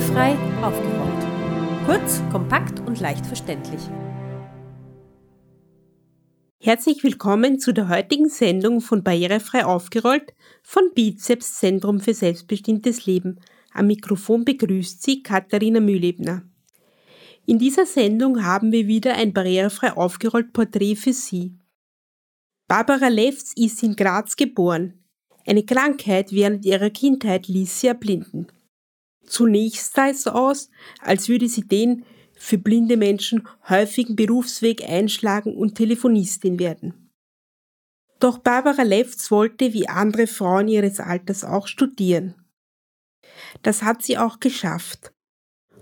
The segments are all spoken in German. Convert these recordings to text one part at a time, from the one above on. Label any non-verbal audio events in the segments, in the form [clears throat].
Barrierefrei aufgerollt. Kurz, kompakt und leicht verständlich. Herzlich willkommen zu der heutigen Sendung von Barrierefrei aufgerollt von Bizeps Zentrum für selbstbestimmtes Leben. Am Mikrofon begrüßt Sie Katharina Mühlebner. In dieser Sendung haben wir wieder ein barrierefrei aufgerollt Porträt für Sie. Barbara Lefz ist in Graz geboren. Eine Krankheit während ihrer Kindheit ließ sie erblinden. Zunächst sah es aus, als würde sie den für blinde Menschen häufigen Berufsweg einschlagen und Telefonistin werden. Doch Barbara Lefz wollte wie andere Frauen ihres Alters auch studieren. Das hat sie auch geschafft.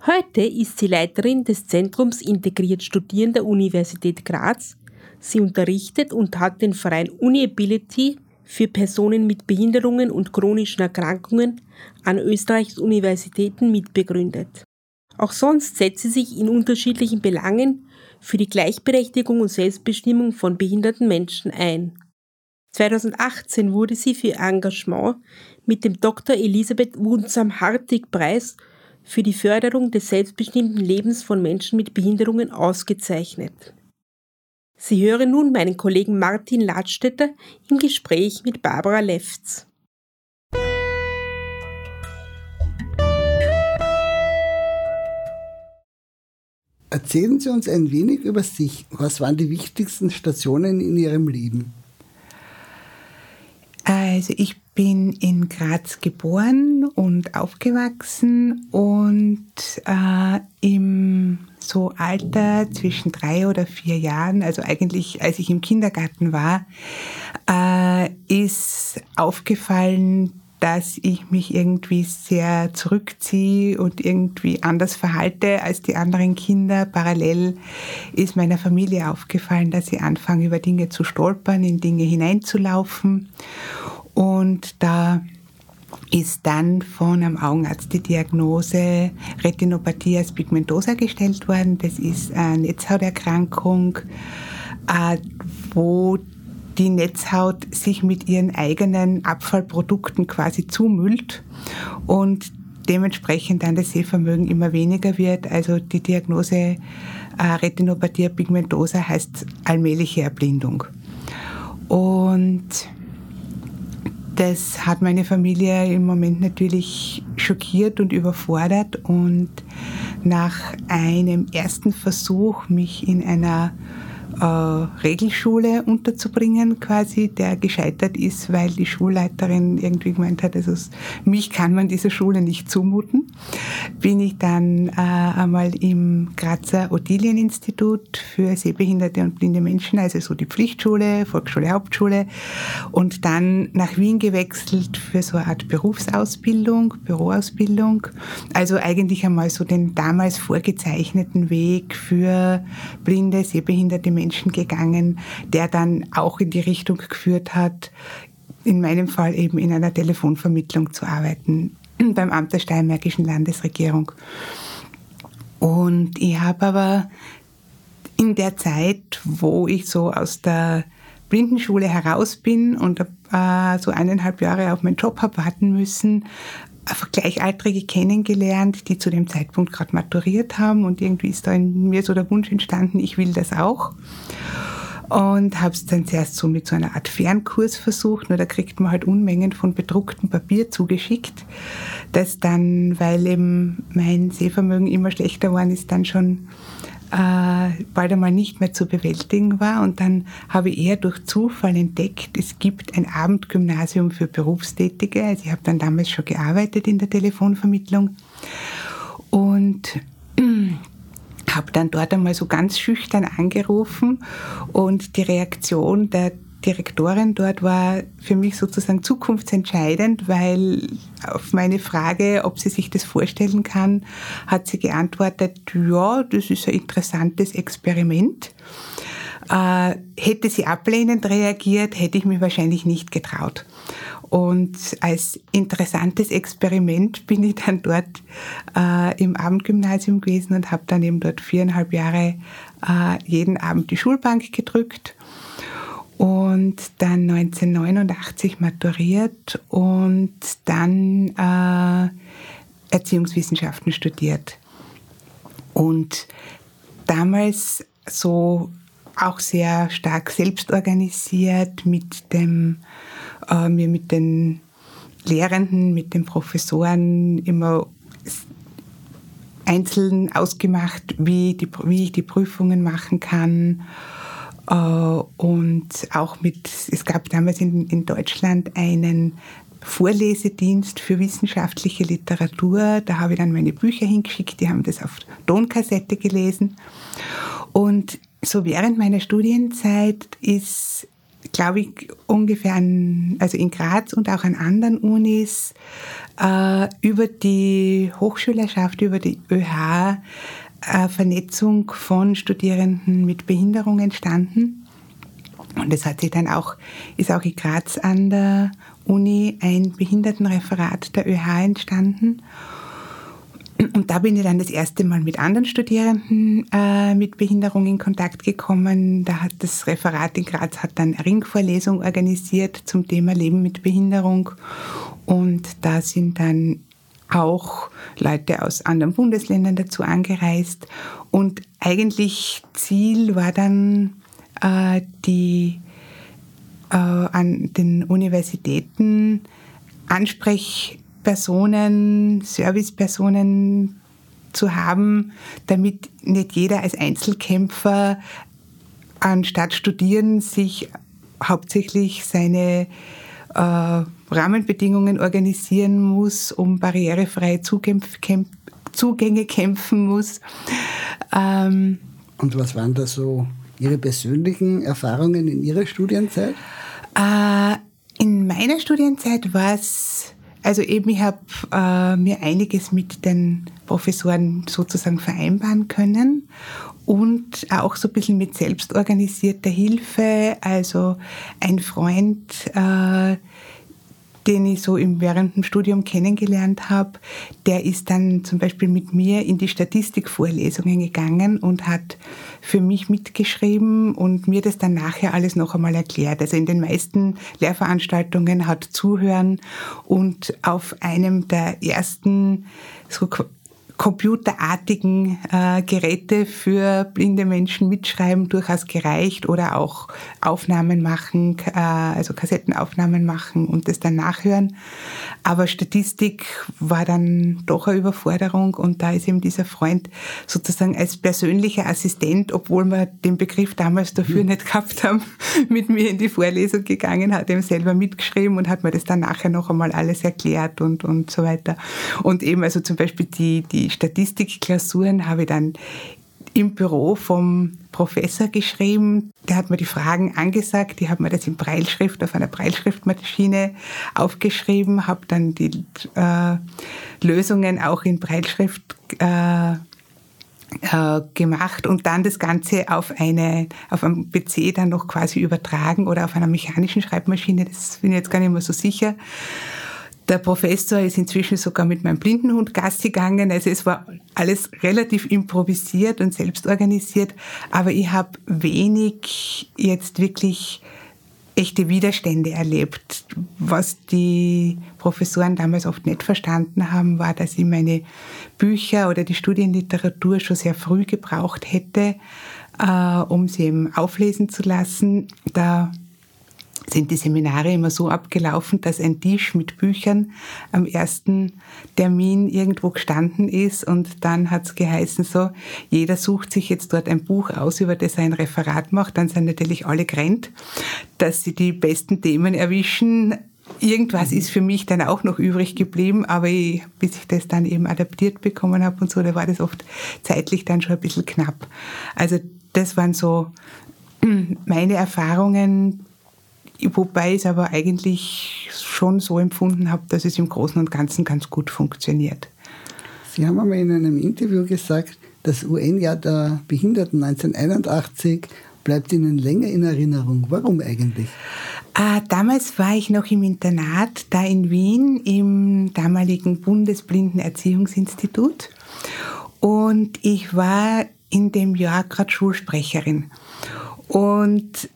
Heute ist sie Leiterin des Zentrums Integriert Studieren der Universität Graz. Sie unterrichtet und hat den Verein UniAbility für Personen mit Behinderungen und chronischen Erkrankungen an Österreichs Universitäten mitbegründet. Auch sonst setzt sie sich in unterschiedlichen Belangen für die Gleichberechtigung und Selbstbestimmung von behinderten Menschen ein. 2018 wurde sie für ihr Engagement mit dem Dr. Elisabeth Wunsam-Hartig-Preis für die Förderung des selbstbestimmten Lebens von Menschen mit Behinderungen ausgezeichnet. Sie hören nun meinen Kollegen Martin Ladstätter im Gespräch mit Barbara Lefz. Erzählen Sie uns ein wenig über sich. Was waren die wichtigsten Stationen in Ihrem Leben? Also ich bin in Graz geboren und aufgewachsen und äh, im so Alter zwischen drei oder vier Jahren, also eigentlich als ich im Kindergarten war, äh, ist aufgefallen, dass ich mich irgendwie sehr zurückziehe und irgendwie anders verhalte als die anderen Kinder. Parallel ist meiner Familie aufgefallen, dass sie anfangen, über Dinge zu stolpern, in Dinge hineinzulaufen. Und da ist dann von einem Augenarzt die Diagnose Retinopathie als pigmentosa gestellt worden. Das ist eine Netzhauterkrankung, äh, wo die Netzhaut sich mit ihren eigenen Abfallprodukten quasi zumüllt und dementsprechend dann das Sehvermögen immer weniger wird. Also die Diagnose äh, Retinopathie pigmentosa heißt allmähliche Erblindung. Und das hat meine Familie im Moment natürlich schockiert und überfordert. Und nach einem ersten Versuch, mich in einer äh, Regelschule unterzubringen, quasi, der gescheitert ist, weil die Schulleiterin irgendwie gemeint hat, also mich kann man dieser Schule nicht zumuten, bin ich dann äh, einmal im Grazer Ottilien-Institut für sehbehinderte und blinde Menschen, also so die Pflichtschule, Volksschule, Hauptschule und dann nach Wien gewechselt für so eine Art Berufsausbildung, Büroausbildung. Also eigentlich einmal so den damals vorgezeichneten Weg für blinde, sehbehinderte Menschen Menschen gegangen, der dann auch in die Richtung geführt hat, in meinem Fall eben in einer Telefonvermittlung zu arbeiten beim Amt der Steiermärkischen Landesregierung. Und ich habe aber in der Zeit, wo ich so aus der Blindenschule heraus bin und äh, so eineinhalb Jahre auf meinen Job habe warten müssen, Gleichaltrige kennengelernt, die zu dem Zeitpunkt gerade maturiert haben und irgendwie ist da in mir so der Wunsch entstanden, ich will das auch. Und habe es dann zuerst so mit so einer Art Fernkurs versucht, nur da kriegt man halt Unmengen von bedrucktem Papier zugeschickt, das dann, weil eben mein Sehvermögen immer schlechter geworden ist, dann schon äh, bald einmal nicht mehr zu bewältigen war. Und dann habe ich eher durch Zufall entdeckt, es gibt ein Abendgymnasium für Berufstätige. Also ich habe dann damals schon gearbeitet in der Telefonvermittlung und [clears throat] habe dann dort einmal so ganz schüchtern angerufen und die Reaktion der Direktorin dort war für mich sozusagen zukunftsentscheidend, weil auf meine Frage, ob sie sich das vorstellen kann, hat sie geantwortet, ja, das ist ein interessantes Experiment. Äh, hätte sie ablehnend reagiert, hätte ich mich wahrscheinlich nicht getraut. Und als interessantes Experiment bin ich dann dort äh, im Abendgymnasium gewesen und habe dann eben dort viereinhalb Jahre äh, jeden Abend die Schulbank gedrückt und dann 1989 maturiert und dann äh, Erziehungswissenschaften studiert. Und damals so auch sehr stark selbst organisiert mit dem, äh, mir mit den Lehrenden, mit den Professoren immer einzeln ausgemacht, wie, die, wie ich die Prüfungen machen kann. Äh, und auch mit, es gab damals in, in Deutschland einen Vorlesedienst für wissenschaftliche Literatur. Da habe ich dann meine Bücher hingeschickt, die haben das auf Tonkassette gelesen. Und so während meiner Studienzeit ist, glaube ich, ungefähr an, also in Graz und auch an anderen Unis äh, über die Hochschülerschaft, über die ÖH, äh, Vernetzung von Studierenden mit Behinderung entstanden. Und es hat sich dann auch, ist auch in Graz an der Uni ein Behindertenreferat der ÖH entstanden. Und da bin ich dann das erste Mal mit anderen Studierenden äh, mit Behinderung in Kontakt gekommen. Da hat das Referat in Graz hat dann eine Ringvorlesung organisiert zum Thema Leben mit Behinderung. Und da sind dann auch Leute aus anderen Bundesländern dazu angereist. Und eigentlich Ziel war dann äh, die äh, an den Universitäten Ansprechpersonen, Servicepersonen zu haben, damit nicht jeder als Einzelkämpfer anstatt studieren sich hauptsächlich seine äh, Rahmenbedingungen organisieren muss, um barrierefreie Zugänge kämpfen muss. Ähm, Und was waren da so Ihre persönlichen Erfahrungen in Ihrer Studienzeit? Äh, in meiner Studienzeit war es, also eben, ich habe äh, mir einiges mit den Professoren sozusagen vereinbaren können und auch so ein bisschen mit selbstorganisierter Hilfe. Also ein Freund, äh, den ich so im, während dem Studium kennengelernt habe, der ist dann zum Beispiel mit mir in die Statistikvorlesungen gegangen und hat für mich mitgeschrieben und mir das dann nachher alles noch einmal erklärt. Also in den meisten Lehrveranstaltungen hat Zuhören und auf einem der ersten so computerartigen äh, Geräte für blinde Menschen mitschreiben durchaus gereicht oder auch Aufnahmen machen, äh, also Kassettenaufnahmen machen und das dann nachhören. Aber Statistik war dann doch eine Überforderung und da ist eben dieser Freund sozusagen als persönlicher Assistent, obwohl wir den Begriff damals dafür mhm. nicht gehabt haben, [laughs] mit mir in die Vorlesung gegangen, hat eben selber mitgeschrieben und hat mir das dann nachher noch einmal alles erklärt und, und so weiter. Und eben also zum Beispiel die, die Statistikklausuren habe ich dann im Büro vom Professor geschrieben. Der hat mir die Fragen angesagt, die hat mir das in Breilschrift auf einer Breilschriftmaschine aufgeschrieben, habe dann die äh, Lösungen auch in Breilschrift äh, äh, gemacht und dann das Ganze auf, eine, auf einem PC dann noch quasi übertragen oder auf einer mechanischen Schreibmaschine, das bin ich jetzt gar nicht mehr so sicher. Der Professor ist inzwischen sogar mit meinem Blindenhund Gassi gegangen. Also es war alles relativ improvisiert und selbst organisiert. Aber ich habe wenig jetzt wirklich echte Widerstände erlebt. Was die Professoren damals oft nicht verstanden haben, war, dass ich meine Bücher oder die Studienliteratur schon sehr früh gebraucht hätte, äh, um sie eben auflesen zu lassen. Da sind die Seminare immer so abgelaufen, dass ein Tisch mit Büchern am ersten Termin irgendwo gestanden ist und dann hat es geheißen so, jeder sucht sich jetzt dort ein Buch aus, über das er ein Referat macht, dann sind natürlich alle gerannt, dass sie die besten Themen erwischen. Irgendwas ist für mich dann auch noch übrig geblieben, aber ich, bis ich das dann eben adaptiert bekommen habe und so, da war das oft zeitlich dann schon ein bisschen knapp. Also das waren so [clears throat] meine Erfahrungen, wobei ich es aber eigentlich schon so empfunden habe, dass es im Großen und Ganzen ganz gut funktioniert. Sie haben einmal in einem Interview gesagt, das UN-Jahr der Behinderten 1981 bleibt Ihnen länger in Erinnerung. Warum eigentlich? Äh, damals war ich noch im Internat, da in Wien, im damaligen Bundesblindenerziehungsinstitut. Und ich war in dem Jahr gerade Schulsprecherin. Und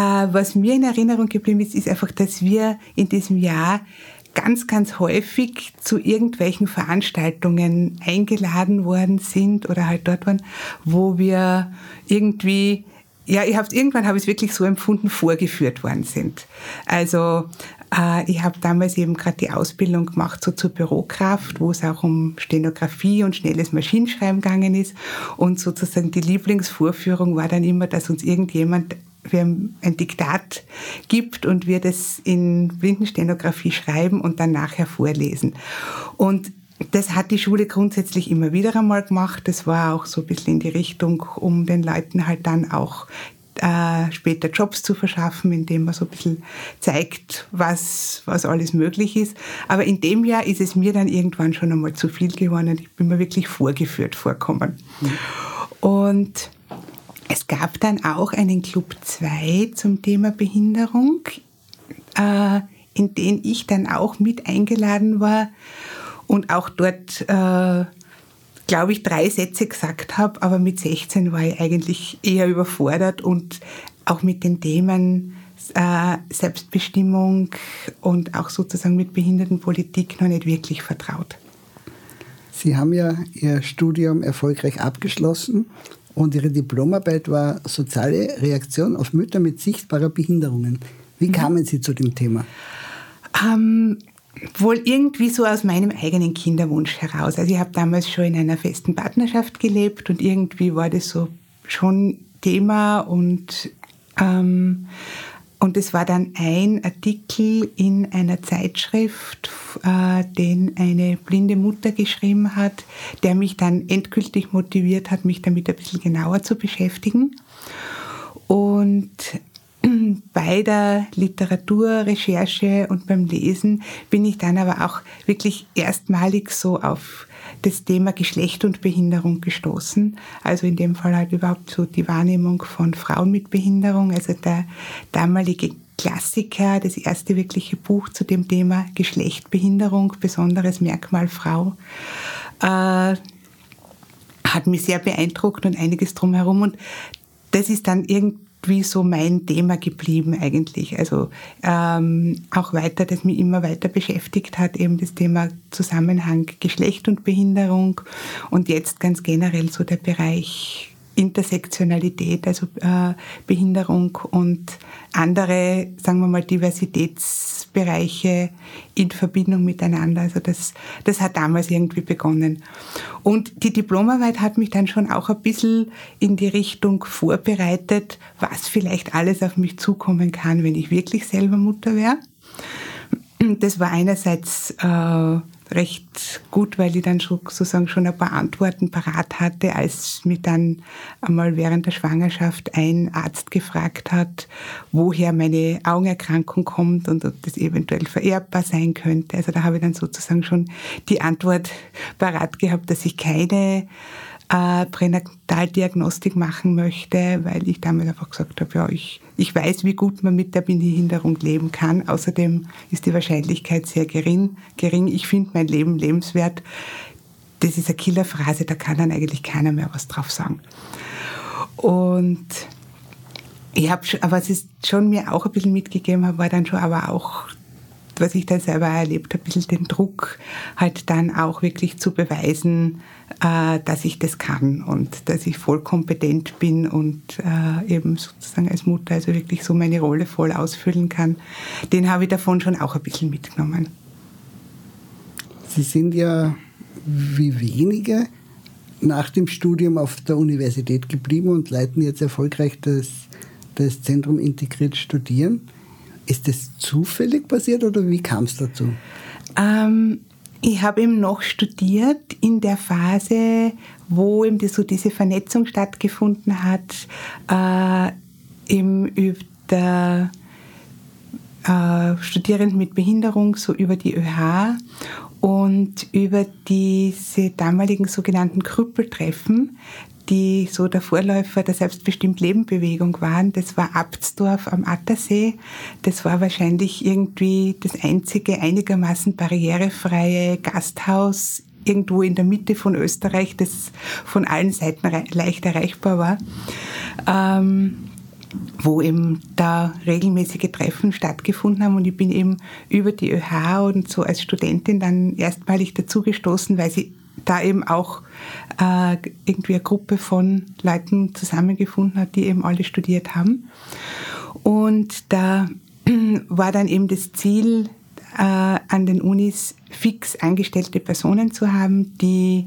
was mir in Erinnerung geblieben ist, ist einfach, dass wir in diesem Jahr ganz, ganz häufig zu irgendwelchen Veranstaltungen eingeladen worden sind oder halt dort waren, wo wir irgendwie ja, ich hab's, irgendwann habe ich es wirklich so empfunden, vorgeführt worden sind. Also äh, ich habe damals eben gerade die Ausbildung gemacht so zur Bürokraft, wo es auch um Stenografie und schnelles Maschinenschreiben gegangen ist. Und sozusagen die Lieblingsvorführung war dann immer, dass uns irgendjemand ein Diktat gibt und wir das in Blindenstenografie schreiben und dann nachher vorlesen. Und das hat die Schule grundsätzlich immer wieder einmal gemacht. Das war auch so ein bisschen in die Richtung, um den Leuten halt dann auch äh, später Jobs zu verschaffen, indem man so ein bisschen zeigt, was, was alles möglich ist. Aber in dem Jahr ist es mir dann irgendwann schon einmal zu viel geworden und ich bin mir wirklich vorgeführt vorkommen. Mhm. Und es gab dann auch einen Club 2 zum Thema Behinderung, äh, in den ich dann auch mit eingeladen war und auch dort, äh, glaube ich, drei Sätze gesagt habe, aber mit 16 war ich eigentlich eher überfordert und auch mit den Themen äh, Selbstbestimmung und auch sozusagen mit Behindertenpolitik noch nicht wirklich vertraut. Sie haben ja Ihr Studium erfolgreich abgeschlossen und Ihre Diplomarbeit war Soziale Reaktion auf Mütter mit sichtbarer Behinderungen. Wie mhm. kamen Sie zu dem Thema? Ähm, wohl irgendwie so aus meinem eigenen Kinderwunsch heraus. Also ich habe damals schon in einer festen Partnerschaft gelebt und irgendwie war das so schon Thema und ähm, und es war dann ein Artikel in einer Zeitschrift, äh, den eine blinde Mutter geschrieben hat, der mich dann endgültig motiviert hat, mich damit ein bisschen genauer zu beschäftigen. Und [clears throat] bei der Literaturrecherche und beim Lesen bin ich dann aber auch wirklich erstmalig so auf das Thema Geschlecht und Behinderung gestoßen. Also in dem Fall halt überhaupt so die Wahrnehmung von Frauen mit Behinderung. Also der damalige Klassiker, das erste wirkliche Buch zu dem Thema Geschlechtbehinderung, besonderes Merkmal Frau, äh, hat mich sehr beeindruckt und einiges drumherum. Und das ist dann irgendwie wie so mein Thema geblieben eigentlich. Also ähm, auch weiter, das mich immer weiter beschäftigt hat, eben das Thema Zusammenhang Geschlecht und Behinderung und jetzt ganz generell so der Bereich Intersektionalität, also äh, Behinderung und andere, sagen wir mal, Diversitätsbereiche in Verbindung miteinander. Also das, das hat damals irgendwie begonnen. Und die Diplomarbeit hat mich dann schon auch ein bisschen in die Richtung vorbereitet, was vielleicht alles auf mich zukommen kann, wenn ich wirklich selber Mutter wäre. Das war einerseits äh, recht gut, weil ich dann sozusagen schon ein paar Antworten parat hatte, als mich dann einmal während der Schwangerschaft ein Arzt gefragt hat, woher meine Augenerkrankung kommt und ob das eventuell vererbbar sein könnte. Also da habe ich dann sozusagen schon die Antwort parat gehabt, dass ich keine äh, Pränataldiagnostik machen möchte, weil ich damals einfach gesagt habe, ja, ich, ich weiß, wie gut man mit der Behinderung leben kann. Außerdem ist die Wahrscheinlichkeit sehr gering. gering. Ich finde mein Leben lebenswert. Das ist eine Killerphrase, da kann dann eigentlich keiner mehr was drauf sagen. Und ich habe, was es schon mir auch ein bisschen mitgegeben hat, war dann schon aber auch was ich dann selber erlebt habe, ein bisschen den Druck, halt dann auch wirklich zu beweisen, dass ich das kann und dass ich voll kompetent bin und äh, eben sozusagen als Mutter also wirklich so meine Rolle voll ausfüllen kann. Den habe ich davon schon auch ein bisschen mitgenommen. Sie sind ja wie wenige nach dem Studium auf der Universität geblieben und leiten jetzt erfolgreich das, das Zentrum Integriert Studieren. Ist das zufällig passiert oder wie kam es dazu? Ähm, ich habe eben noch studiert in der Phase, wo eben so diese Vernetzung stattgefunden hat, äh, eben über der äh, Studierenden mit Behinderung, so über die ÖH und über diese damaligen sogenannten Krüppeltreffen, die so der Vorläufer der Selbstbestimmt Leben Bewegung waren. Das war Abtsdorf am Attersee. Das war wahrscheinlich irgendwie das einzige einigermaßen barrierefreie Gasthaus irgendwo in der Mitte von Österreich, das von allen Seiten leicht erreichbar war. Ähm, wo eben da regelmäßige Treffen stattgefunden haben und ich bin eben über die ÖH und so als Studentin dann erstmalig dazugestoßen, weil sie da eben auch äh, irgendwie eine Gruppe von Leuten zusammengefunden hat, die eben alle studiert haben. Und da [clears throat] war dann eben das Ziel, äh, an den Unis fix eingestellte Personen zu haben, die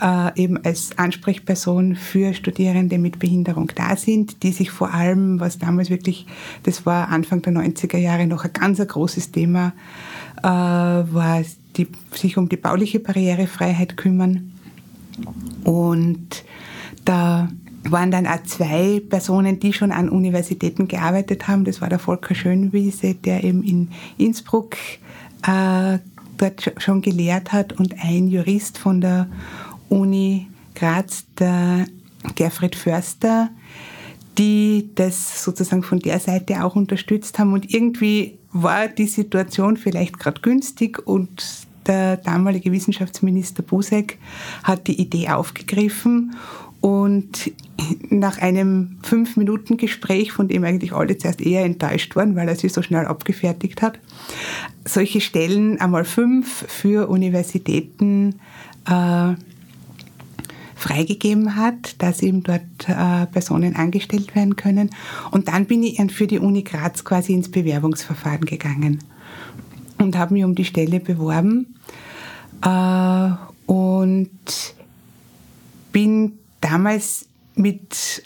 äh, eben als Ansprechperson für Studierende mit Behinderung da sind, die sich vor allem, was damals wirklich, das war Anfang der 90er Jahre noch ein ganz großes Thema, äh, war die sich um die bauliche Barrierefreiheit kümmern. Und da waren dann auch zwei Personen, die schon an Universitäten gearbeitet haben. Das war der Volker Schönwiese, der eben in Innsbruck äh, dort schon gelehrt hat und ein Jurist von der Uni Graz, der Gerfried Förster, die das sozusagen von der Seite auch unterstützt haben. Und irgendwie war die Situation vielleicht gerade günstig und der damalige Wissenschaftsminister Busek hat die Idee aufgegriffen und nach einem fünf Minuten Gespräch, von dem eigentlich alle zuerst eher enttäuscht waren, weil er sie so schnell abgefertigt hat, solche Stellen einmal fünf für Universitäten äh, freigegeben hat, dass eben dort äh, Personen angestellt werden können. Und dann bin ich für die Uni Graz quasi ins Bewerbungsverfahren gegangen und habe mich um die Stelle beworben äh, und bin damals mit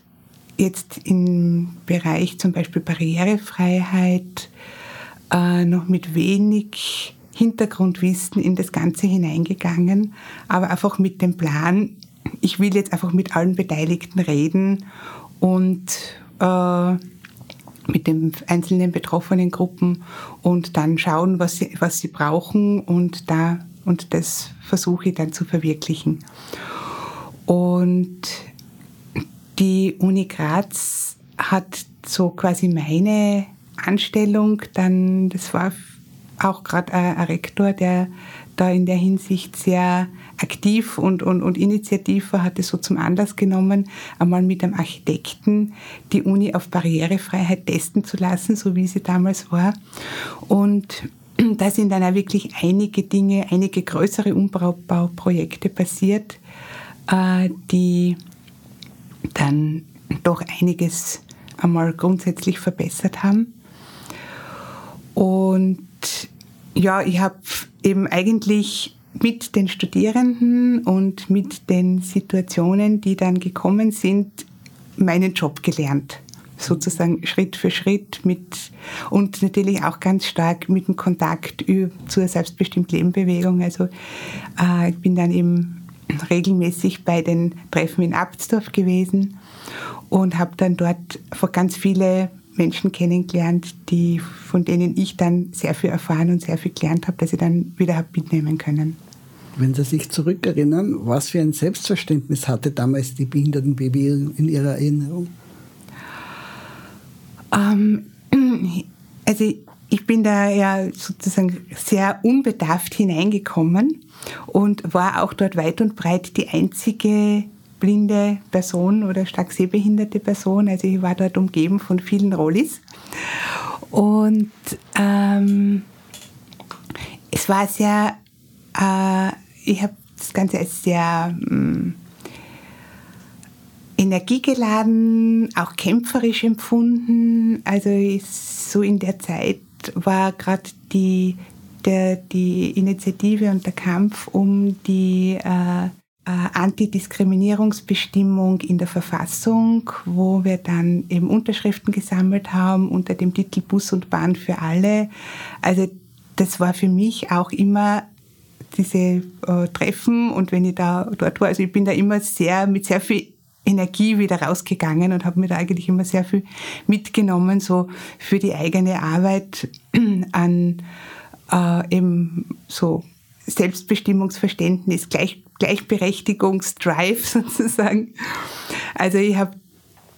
jetzt im Bereich zum Beispiel Barrierefreiheit äh, noch mit wenig Hintergrundwissen in das Ganze hineingegangen, aber einfach mit dem Plan, ich will jetzt einfach mit allen Beteiligten reden und äh, mit den einzelnen betroffenen Gruppen und dann schauen, was sie, was sie brauchen und da und das versuche ich dann zu verwirklichen. Und die Uni Graz hat so quasi meine Anstellung dann, das war auch gerade ein Rektor, der da in der Hinsicht sehr aktiv und, und, und initiativ war, hat es so zum Anlass genommen, einmal mit einem Architekten die Uni auf Barrierefreiheit testen zu lassen, so wie sie damals war. Und da sind dann auch wirklich einige Dinge, einige größere Umbauprojekte passiert, äh, die dann doch einiges einmal grundsätzlich verbessert haben. Und ja, ich habe eben eigentlich mit den Studierenden und mit den Situationen, die dann gekommen sind, meinen Job gelernt. Sozusagen Schritt für Schritt mit und natürlich auch ganz stark mit dem Kontakt zur selbstbestimmt Leben Bewegung. Also äh, ich bin dann eben regelmäßig bei den Treffen in Abtsdorf gewesen und habe dann dort ganz viele Menschen kennengelernt, die, von denen ich dann sehr viel erfahren und sehr viel gelernt habe, dass ich dann wieder habe mitnehmen können. Wenn Sie sich zurückerinnern, was für ein Selbstverständnis hatte damals die Behindertenbewegung in Ihrer Erinnerung? Ähm, [clears throat] also ich bin da ja sozusagen sehr unbedarft hineingekommen und war auch dort weit und breit die einzige blinde Person oder stark sehbehinderte Person. Also ich war dort umgeben von vielen Rollis. Und ähm, es war sehr, äh, ich habe das Ganze als sehr ähm, energiegeladen, auch kämpferisch empfunden. Also so in der Zeit war gerade die, die Initiative und der Kampf um die äh, äh, Antidiskriminierungsbestimmung in der Verfassung, wo wir dann eben Unterschriften gesammelt haben unter dem Titel Bus und Bahn für alle. Also das war für mich auch immer diese äh, Treffen und wenn ich da dort war, also ich bin da immer sehr mit sehr viel Energie wieder rausgegangen und habe mir da eigentlich immer sehr viel mitgenommen, so für die eigene Arbeit [clears throat] an äh, eben so Selbstbestimmungsverständnis, Gleich, Gleichberechtigungsdrive [laughs] sozusagen. Also ich habe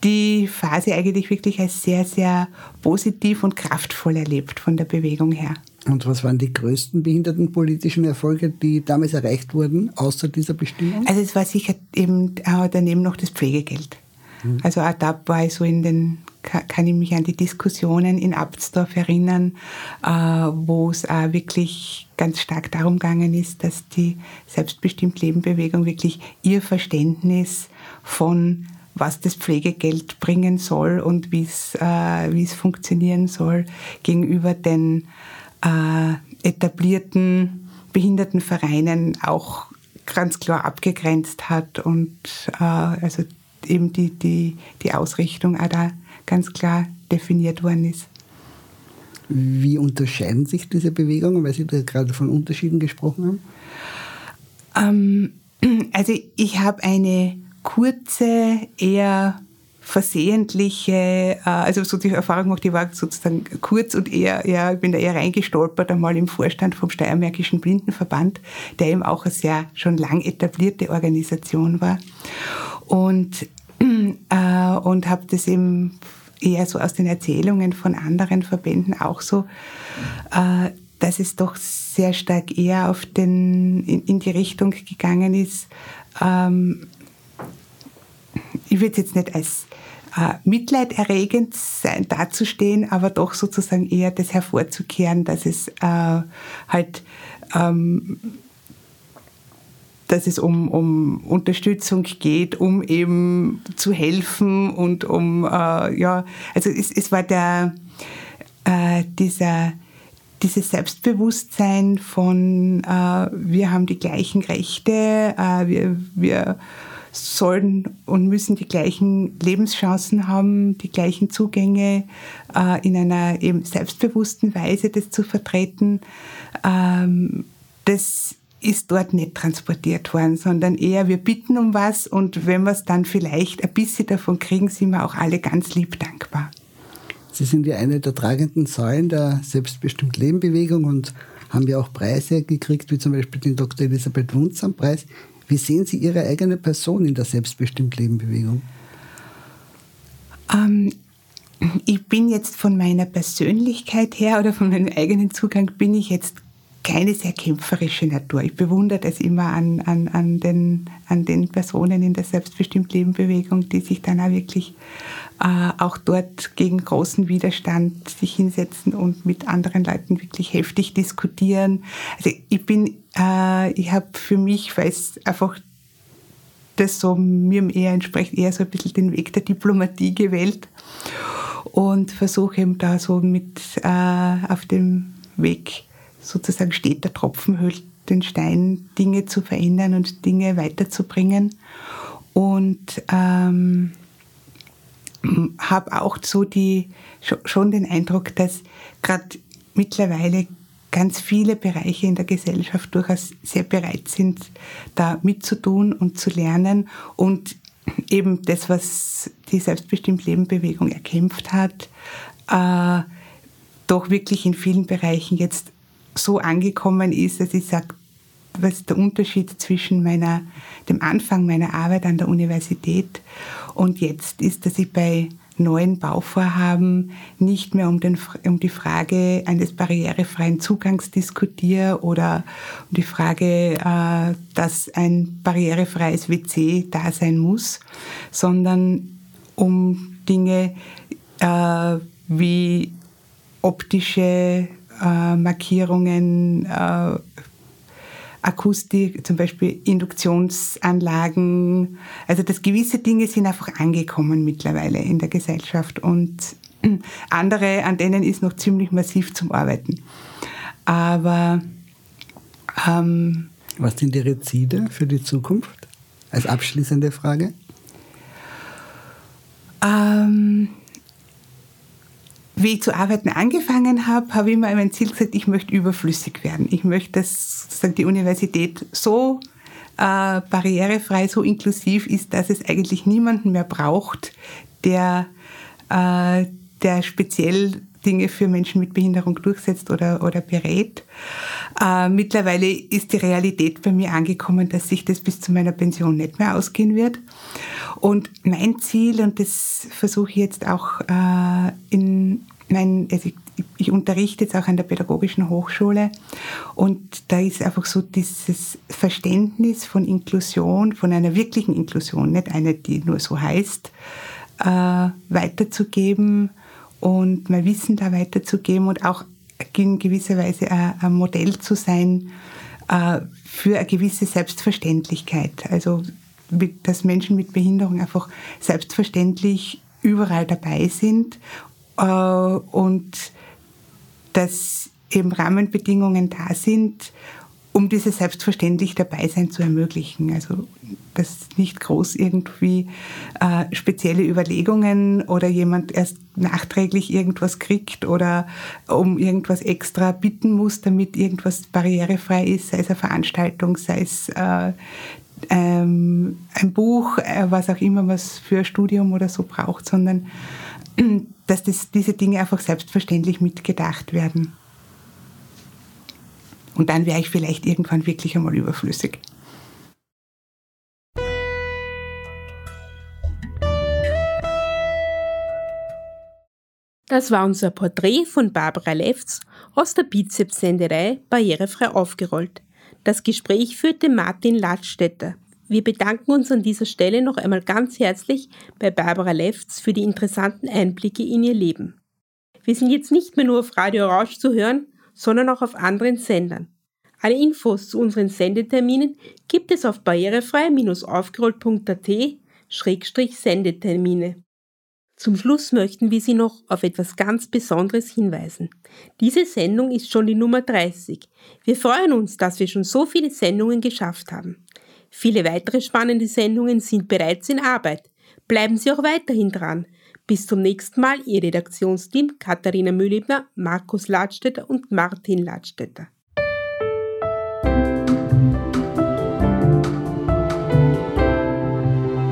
die Phase eigentlich wirklich als sehr, sehr positiv und kraftvoll erlebt von der Bewegung her. Und was waren die größten behindertenpolitischen Erfolge, die damals erreicht wurden, außer dieser Bestimmung? Also es war sicher eben äh, daneben noch das Pflegegeld. Mhm. Also auch da war ich so in den kann ich mich an die Diskussionen in Abtsdorf erinnern, äh, wo es auch wirklich ganz stark darum gegangen ist, dass die selbstbestimmt Lebenbewegung wirklich ihr Verständnis von was das Pflegegeld bringen soll und wie es, äh, wie es funktionieren soll gegenüber den äh, etablierten Behindertenvereinen auch ganz klar abgegrenzt hat und äh, also eben die, die, die Ausrichtung auch da ganz klar definiert worden ist. Wie unterscheiden sich diese Bewegungen, weil Sie da gerade von Unterschieden gesprochen haben? Ähm, [clears throat] also ich habe eine kurze, eher versehentliche, äh, also so die Erfahrung gemacht, die war sozusagen kurz und eher, ja, ich bin da eher reingestolpert, einmal im Vorstand vom Steiermärkischen Blindenverband, der eben auch eine sehr schon lang etablierte Organisation war. Und, äh, und habe das eben eher so aus den Erzählungen von anderen Verbänden auch so, äh, dass es doch sehr stark eher auf den, in, in die Richtung gegangen ist, ähm, ich würde jetzt nicht als äh, mitleiderregend sein, dazustehen, aber doch sozusagen eher das hervorzukehren, dass es äh, halt ähm, dass es um, um Unterstützung geht, um eben zu helfen und um, äh, ja, also es, es war der, äh, dieser, dieses Selbstbewusstsein von, äh, wir haben die gleichen Rechte, äh, wir, wir sollen und müssen die gleichen Lebenschancen haben, die gleichen Zugänge äh, in einer eben selbstbewussten Weise, das zu vertreten. Ähm, das ist dort nicht transportiert worden, sondern eher wir bitten um was und wenn wir es dann vielleicht ein bisschen davon kriegen, sind wir auch alle ganz lieb dankbar. Sie sind ja eine der tragenden Säulen der Selbstbestimmt Leben Bewegung und haben ja auch Preise gekriegt, wie zum Beispiel den Dr. Elisabeth Wunzam Preis. Wie sehen Sie Ihre eigene Person in der Selbstbestimmt Leben Bewegung? Ähm, ich bin jetzt von meiner Persönlichkeit her oder von meinem eigenen Zugang bin ich jetzt keine sehr kämpferische Natur. Ich bewundere das immer an, an, an, den, an den Personen in der Selbstbestimmt Leben Bewegung, die sich dann auch wirklich auch dort gegen großen Widerstand sich hinsetzen und mit anderen Leuten wirklich heftig diskutieren. Also ich bin, äh, ich habe für mich, weil es einfach das so mir eher entspricht, eher so ein bisschen den Weg der Diplomatie gewählt und versuche eben da so mit äh, auf dem Weg sozusagen steht, der Tropfen hüllt den Stein, Dinge zu verändern und Dinge weiterzubringen. Und ähm, habe auch so die, schon den Eindruck, dass gerade mittlerweile ganz viele Bereiche in der Gesellschaft durchaus sehr bereit sind, da mitzutun und zu lernen und eben das, was die Selbstbestimmt Leben Bewegung erkämpft hat, äh, doch wirklich in vielen Bereichen jetzt so angekommen ist, dass ich sage, was der Unterschied zwischen meiner, dem Anfang meiner Arbeit an der Universität und jetzt ist, dass ich bei neuen Bauvorhaben nicht mehr um, den, um die Frage eines barrierefreien Zugangs diskutiere oder um die Frage, äh, dass ein barrierefreies WC da sein muss, sondern um Dinge äh, wie optische äh, Markierungen, Akustik, zum Beispiel Induktionsanlagen. Also dass gewisse Dinge sind einfach angekommen mittlerweile in der Gesellschaft und andere, an denen ist noch ziemlich massiv zum Arbeiten. Aber ähm, was sind Ihre Ziele für die Zukunft? Als abschließende Frage. Ähm, wie ich zu arbeiten angefangen habe, habe ich mir mein Ziel gesagt, ich möchte überflüssig werden. Ich möchte, dass die Universität so äh, barrierefrei, so inklusiv ist, dass es eigentlich niemanden mehr braucht, der, äh, der speziell Dinge für Menschen mit Behinderung durchsetzt oder, oder berät. Äh, mittlerweile ist die Realität bei mir angekommen, dass sich das bis zu meiner Pension nicht mehr ausgehen wird. Und mein Ziel, und das versuche ich jetzt auch äh, in mein, also ich, ich unterrichte jetzt auch an der Pädagogischen Hochschule und da ist einfach so dieses Verständnis von Inklusion, von einer wirklichen Inklusion, nicht eine, die nur so heißt, äh, weiterzugeben und mein Wissen da weiterzugeben und auch in gewisser Weise ein, Modell zu sein äh, für eine gewisse Selbstverständlichkeit. Also dass Menschen mit Behinderung einfach selbstverständlich überall dabei sind äh, und dass eben Rahmenbedingungen da sind, um dieses selbstverständlich Dabeisein zu ermöglichen. Also dass nicht groß irgendwie äh, spezielle Überlegungen oder jemand erst nachträglich irgendwas kriegt oder um irgendwas extra bitten muss, damit irgendwas barrierefrei ist, sei es eine Veranstaltung, sei es äh, ähm, ein Buch, äh, was auch immer was für ein Studium oder so braucht, sondern [clears throat] dass das, diese Dinge einfach selbstverständlich mitgedacht werden. Und dann wäre ich vielleicht irgendwann wirklich einmal überflüssig. Das war unser Porträt von Barbara Lefz aus der Bizeps-Senderei Barrierefrei aufgerollt. Das Gespräch führte Martin Ladstätter. Wir bedanken uns an dieser Stelle noch einmal ganz herzlich bei Barbara Lefz für die interessanten Einblicke in ihr Leben. Wir sind jetzt nicht mehr nur auf Radio Rausch zu hören, sondern auch auf anderen Sendern. Alle Infos zu unseren Sendeterminen gibt es auf barrierefrei-aufgerollt.at-sendetermine. Zum Schluss möchten wir Sie noch auf etwas ganz Besonderes hinweisen. Diese Sendung ist schon die Nummer 30. Wir freuen uns, dass wir schon so viele Sendungen geschafft haben. Viele weitere spannende Sendungen sind bereits in Arbeit. Bleiben Sie auch weiterhin dran. Bis zum nächsten Mal, Ihr Redaktionsteam Katharina Mühlebner, Markus Ladstätter und Martin Ladstätter.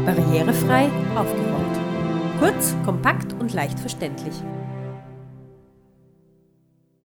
Barrierefrei aufgerollt. Kurz, kompakt und leicht verständlich.